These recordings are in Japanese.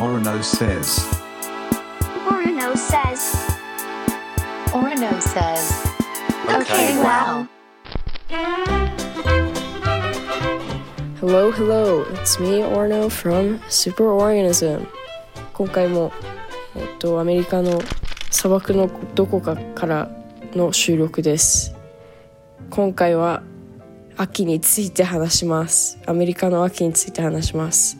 Orono says. Orono says. Orono says. Okay, wow. Hello, hello. It's me, Orno from Superorganism. 今回も、えっと、アメリカの砂漠のどこかからの収録です。今回は秋について話します。アメリカの秋について話します。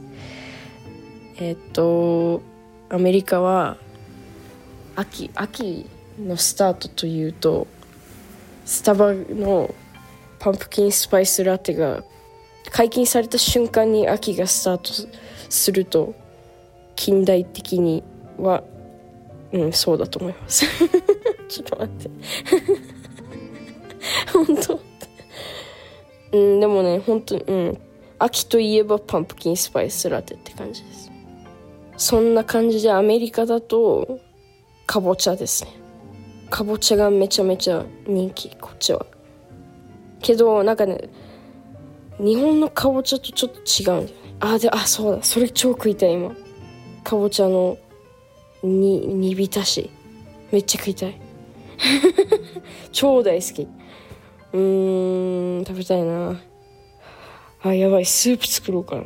えっと、アメリカは秋、秋のスタートというと、スタバのパンプキンスパイスラテが解禁された瞬間に秋がスタートすると近代的にはうんそうだと思います。ちょっと待って。本当？うんでもね本当にうん。秋といえばパンプキンスパイスラテって感じです。そんな感じでアメリカだとかぼちゃですね。かぼちゃがめちゃめちゃ人気こっちは。けどなんかね日本のかぼちゃとちょっと違うんだよね。あであそうだ。それ超食いたい今。かぼちゃのに煮浸し。めっちゃ食いたい。超大好き。うーん食べたいな。あやばい。スープ作ろうか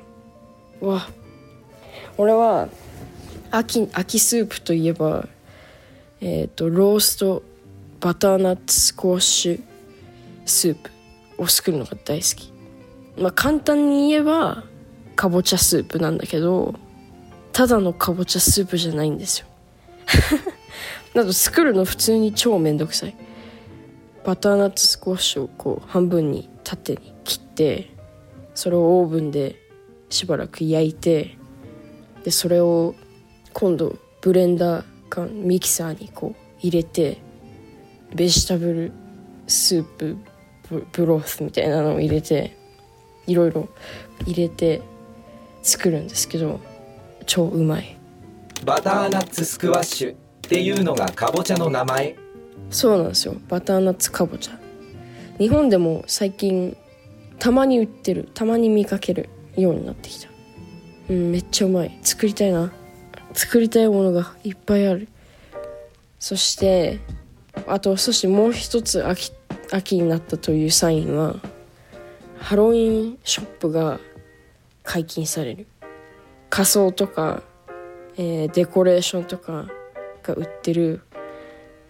な。わ。俺は秋秋スープといえばえっ、とローストバターナッツスコッシュスープ。を作るのが大好き。まあ簡単に言えばかぼちゃスープなんだけどただのかぼちゃスープじゃないんですよ。だと作るの普通に超めんどくさい。バターナッツスコッシュをこう半分に縦に切ってそれをオーブンでしばらく焼いてでそれを今度ブレンダーかミキサーにこう入れてベジタブルスープブブロースみたいなのを入れていろいろ入れて作るんですけど超うまい。バターナッツスクワッシュっていうのがかぼちゃの名前？そうなんですよ。バターナッツかぼちゃ日本でも最近たまに売ってるたまに見かけるようになってきた。うんめっちゃうまい。作りたいな作りたいものがいっぱいある。そしてあとそしてもう一つ秋秋になったというサインはハロウィンショップが解禁される。仮装とか、えーデコレーションとかが売ってる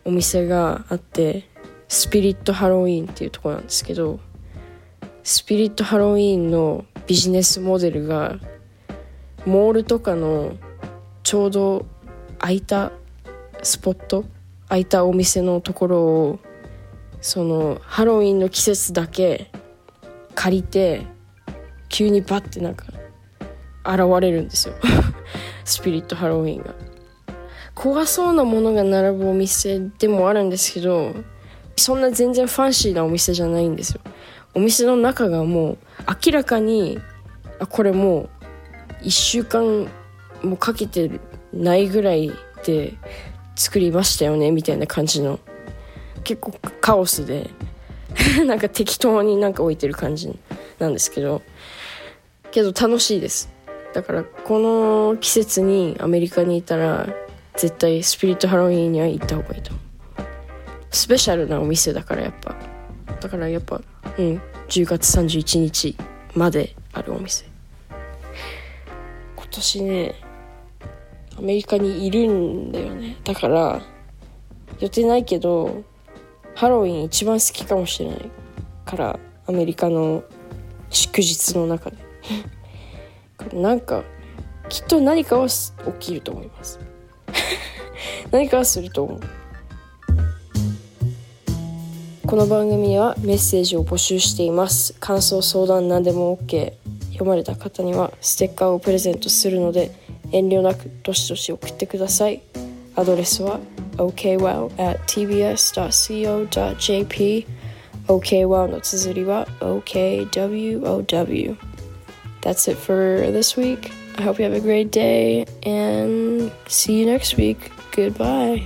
お店があってスピリットハロウィンっていうところなんですけどスピリットハロウィンのビジネスモデルがモールとかのちょうど空いたスポット空いたお店のところをそのハロウィンの季節だけ借りて急にバッてなんか現れるんですよ。スピリットハロウィンが。怖そうなものが並ぶお店でもあるんですけどそんな全然ファンシーなお店じゃないんですよ。お店の中がもう明らかにあこれもう1週間もうかけてないぐらいで作りましたよねみたいな感じの。結構カオスで。なんか適当になんか置いてる感じなんですけど。けど楽しいです。だからこの季節にアメリカにいたら絶対スピリットハロウィンには行った方がいいと。思うスペシャルなお店だからやっぱ。だからやっぱうん10月31日まであるお店。今年ねアメリカにいるんだよね。だから予定ないけどハロウィン一番好きかもしれないからアメリカの祝日の中で。なんかきっと何かは起きると思います。何かはすると思う。この番組はメッセージを募集しています。感想相談何でも OK 読まれた方にはステッカーをプレゼントするので遠慮なくどしどし送ってくださいアドレスは okwow at tbs.co.jp okwow の綴りは okwow That's it for this week. I hope you have a great day and see you next week. Goodbye.